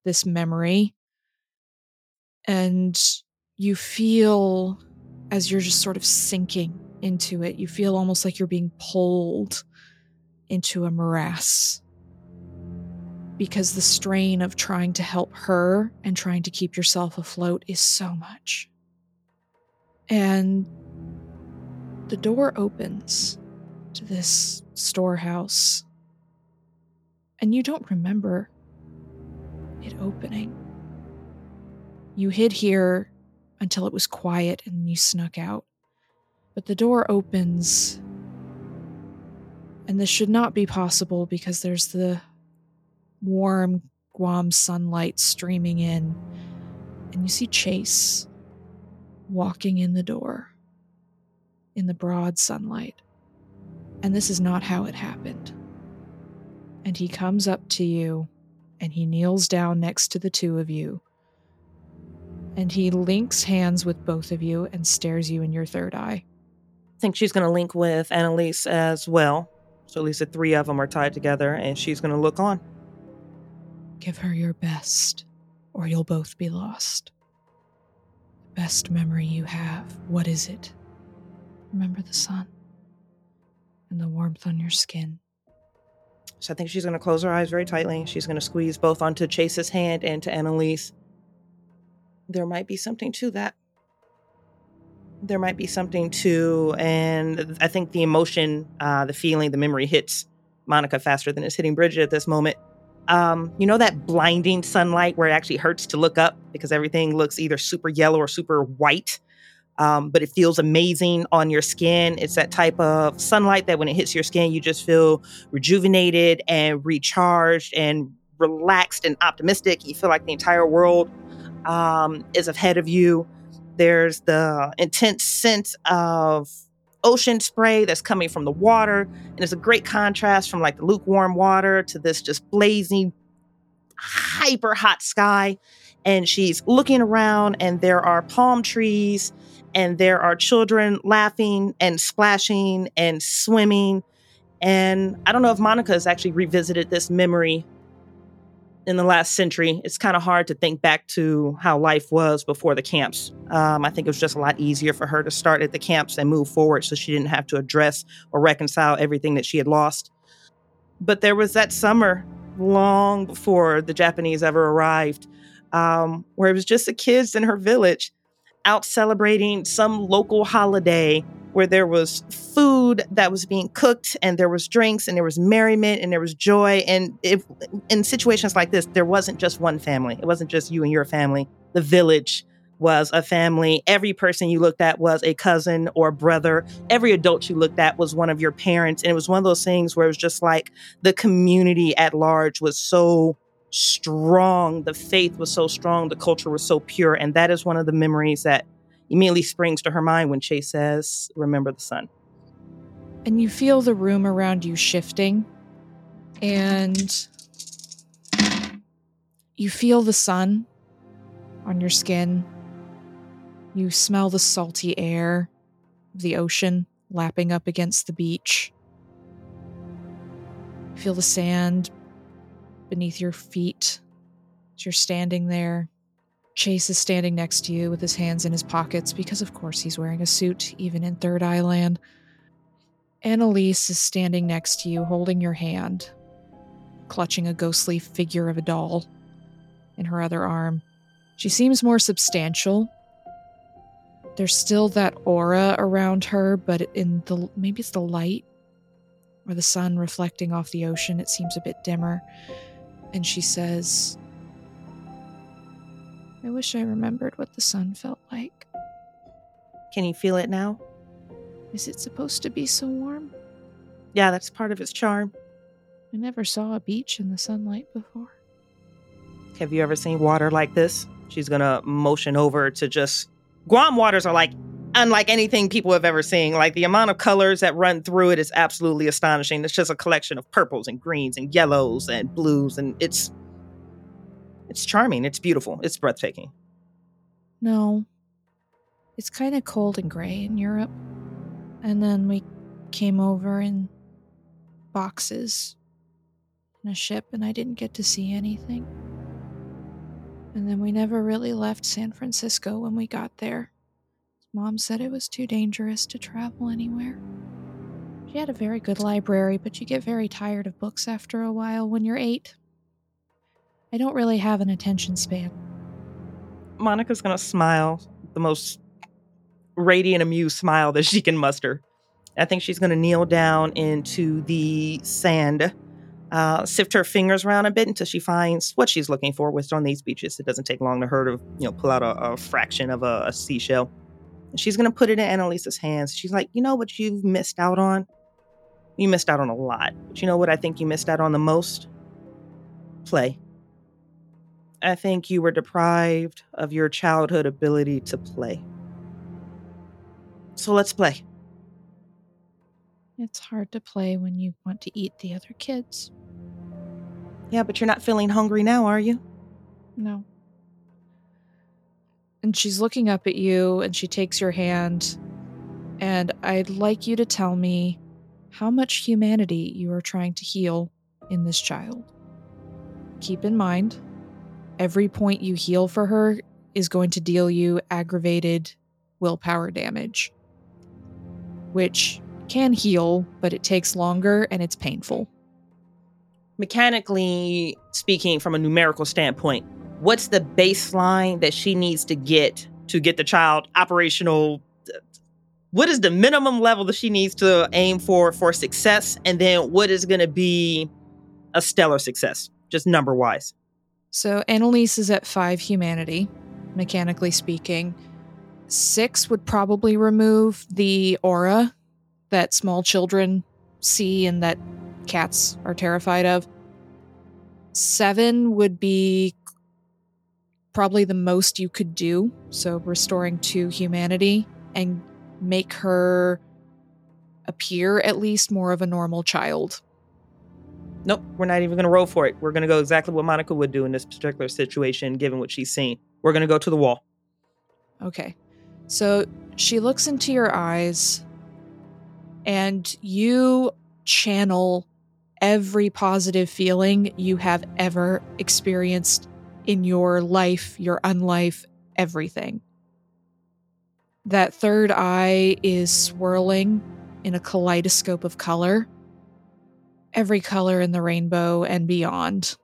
this memory. And you feel, as you're just sort of sinking into it, you feel almost like you're being pulled into a morass. Because the strain of trying to help her and trying to keep yourself afloat is so much. And the door opens to this storehouse. And you don't remember it opening. You hid here until it was quiet and you snuck out. But the door opens, and this should not be possible because there's the warm Guam sunlight streaming in, and you see Chase walking in the door in the broad sunlight. And this is not how it happened. And he comes up to you and he kneels down next to the two of you. And he links hands with both of you and stares you in your third eye. I think she's going to link with Annalise as well. So at least the three of them are tied together and she's going to look on. Give her your best, or you'll both be lost. The best memory you have, what is it? Remember the sun and the warmth on your skin. So I think she's going to close her eyes very tightly. She's going to squeeze both onto Chase's hand and to Annalise. There might be something to that. There might be something to, and I think the emotion, uh, the feeling, the memory hits Monika faster than it's hitting Bridget at this moment. Um, you know that blinding sunlight where it actually hurts to look up because everything looks either super yellow or super white um, but it feels amazing on your skin. It's that type of sunlight that when it hits your skin, you just feel rejuvenated and recharged and relaxed and optimistic. You feel like the entire world um, is ahead of you. There's the intense sense of ocean spray that's coming from the water. And it's a great contrast from like the lukewarm water to this just blazing, hyper hot sky. And she's looking around, and there are palm trees and there are children laughing and splashing and swimming. And I don't know if Monika has actually revisited this memory in the last century. It's kind of hard to think back to how life was before the camps. Um, I think it was just a lot easier for her to start at the camps and move forward so she didn't have to address or reconcile everything that she had lost. But there was that summer long before the Japanese ever arrived um, where it was just the kids in her village out celebrating some local holiday where there was food that was being cooked and there was drinks and there was merriment and there was joy. And if in situations like this there wasn't just one family. It wasn't just you and your family. The village was a family. Every person you looked at was a cousin or brother. Every adult you looked at was one of your parents. And it was one of those things where it was just like the community at large was so strong. The faith was so strong. The culture was so pure. And that is one of the memories that immediately springs to her mind when Chase says, Remember the sun. And you feel the room around you shifting. And you feel the sun on your skin. You smell the salty air of the ocean lapping up against the beach. You feel the sand beneath your feet as you're standing there. Chase is standing next to you with his hands in his pockets because, of course, he's wearing a suit, even in Third Island. Annalise is standing next to you, holding your hand, clutching a ghostly figure of a doll in her other arm. She seems more substantial. There's still that aura around her, but in the maybe it's the light or the sun reflecting off the ocean, it seems a bit dimmer and she says, I wish I remembered what the sun felt like. Can you feel it now? Is it supposed to be so warm? Yeah, that's part of its charm. I never saw a beach in the sunlight before. Have you ever seen water like this? She's gonna motion over to just. Guam waters are like unlike anything people have ever seen. Like the amount of colors that run through it is absolutely astonishing. It's just a collection of purples and greens and yellows and blues, and it's it's charming. It's beautiful. It's breathtaking. No. It's kind of cold and gray in Europe. And then we came over in boxes in a ship, and I didn't get to see anything. And then we never really left San Francisco when we got there. Mom said it was too dangerous to travel anywhere. She had a very good library, but you get very tired of books after a while when you're eight. I don't really have an attention span. Monika's gonna smile, the most radiant, amused smile that she can muster. I think she's gonna kneel down into the sand, uh, sift her fingers around a bit until she finds what she's looking for. Which on these beaches, it doesn't take long to her to you know pull out a, a fraction of a, a seashell. And she's gonna put it in Annalise's hands. She's like, you know what you've missed out on? You missed out on a lot. But you know what I think you missed out on the most? Play. I think you were deprived of your childhood ability to play. So let's play. It's hard to play when you want to eat the other kids. Yeah, but you're not feeling hungry now, are you? No. And she's looking up at you and she takes your hand. And I'd like you to tell me how much humanity you are trying to heal in this child. Keep in mind, every point you heal for her is going to deal you aggravated willpower damage, which can heal, but it takes longer and it's painful. Mechanically speaking, from a numerical standpoint, what's the baseline that she needs to get to get the child operational? What is the minimum level that she needs to aim for for success? And then what is going to be a stellar success, just number wise? So Annalise is at five humanity, mechanically speaking. Six would probably remove the aura that small children see and that cats are terrified of. Seven would be probably the most you could do. So restoring to humanity and make her appear at least more of a normal child. Nope, we're not even going to roll for it. We're going to go exactly what Monika would do in this particular situation, given what she's seen. We're going to go to the wall. Okay. So she looks into your eyes and you channel every positive feeling you have ever experienced in your life, your unlife, everything. That third eye is swirling in a kaleidoscope of color, every color in the rainbow and beyond.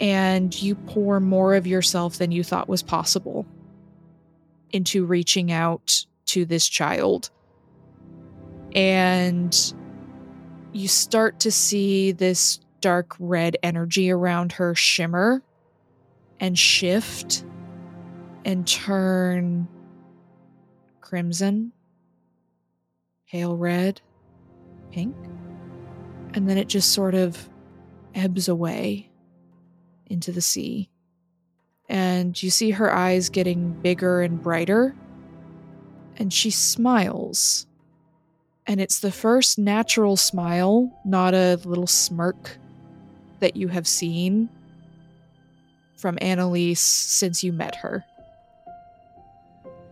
And you pour more of yourself than you thought was possible into reaching out to this child. And you start to see this dark red energy around her shimmer and shift and turn crimson, pale red, pink, and then it just sort of ebbs away into the sea. And you see her eyes getting bigger and brighter, and she smiles. And it's the first natural smile, not a little smirk that you have seen from Annalise since you met her.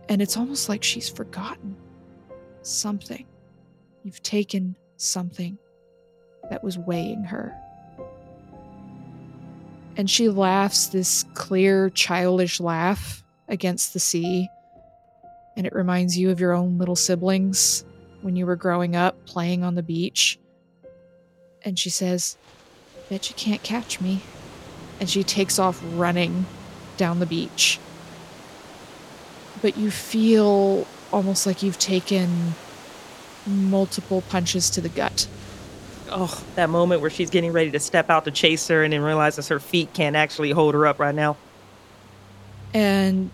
And it's almost like she's forgotten something. You've taken something that was weighing her. And she laughs this clear, childish laugh against the sea. And it reminds you of your own little siblings when you were growing up playing on the beach. And she says, Bet you can't catch me and she takes off running down the beach. But you feel almost like you've taken multiple punches to the gut. Oh, that moment where she's getting ready to step out to chase her and then realizes her feet can't actually hold her up right now. And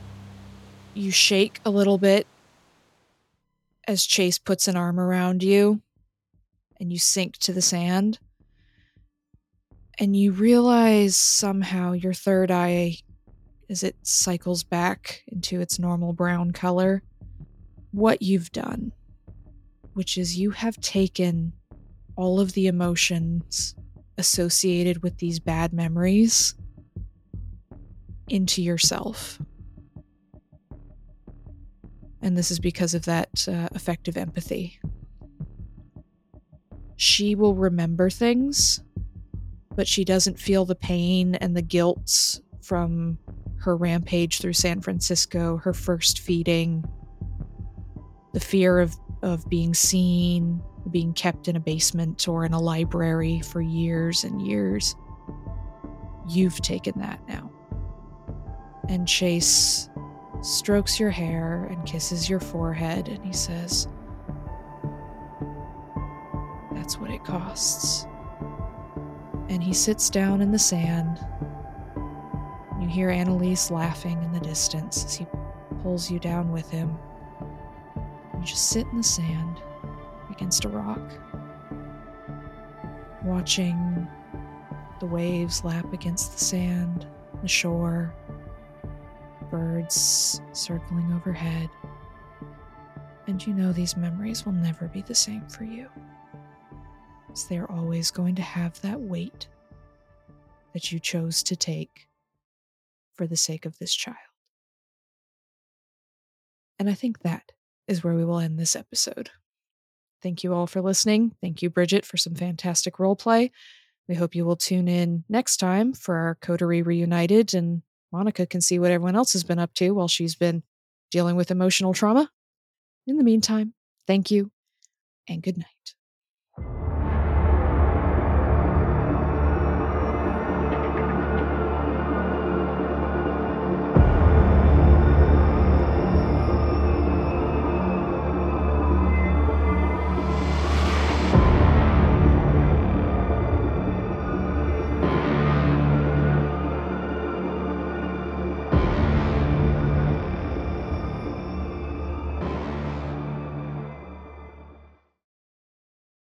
you shake a little bit as Chase puts an arm around you and you sink to the sand and you realize somehow your third eye as it cycles back into its normal brown color what you've done, which is you have taken all of the emotions associated with these bad memories into yourself. And this is because of that uh, affective empathy. She will remember things, but she doesn't feel the pain and the guilt from her rampage through San Francisco, her first feeding, the fear of, of being seen, being kept in a basement or in a library for years and years. You've taken that now. And Chase strokes your hair and kisses your forehead, and he says, That's what it costs. And he sits down in the sand. You hear Annalise laughing in the distance as he pulls you down with him. You just sit in the sand against a rock, watching the waves lap against the sand, the shore, birds circling overhead. And you know these memories will never be the same for you. As they're always going to have that weight that you chose to take for the sake of this child. And I think that is where we will end this episode. Thank you all for listening. Thank you, Bridget, for some fantastic role play. We hope you will tune in next time for our Coterie Reunited and Monika can see what everyone else has been up to while she's been dealing with emotional trauma. In the meantime, thank you and good night.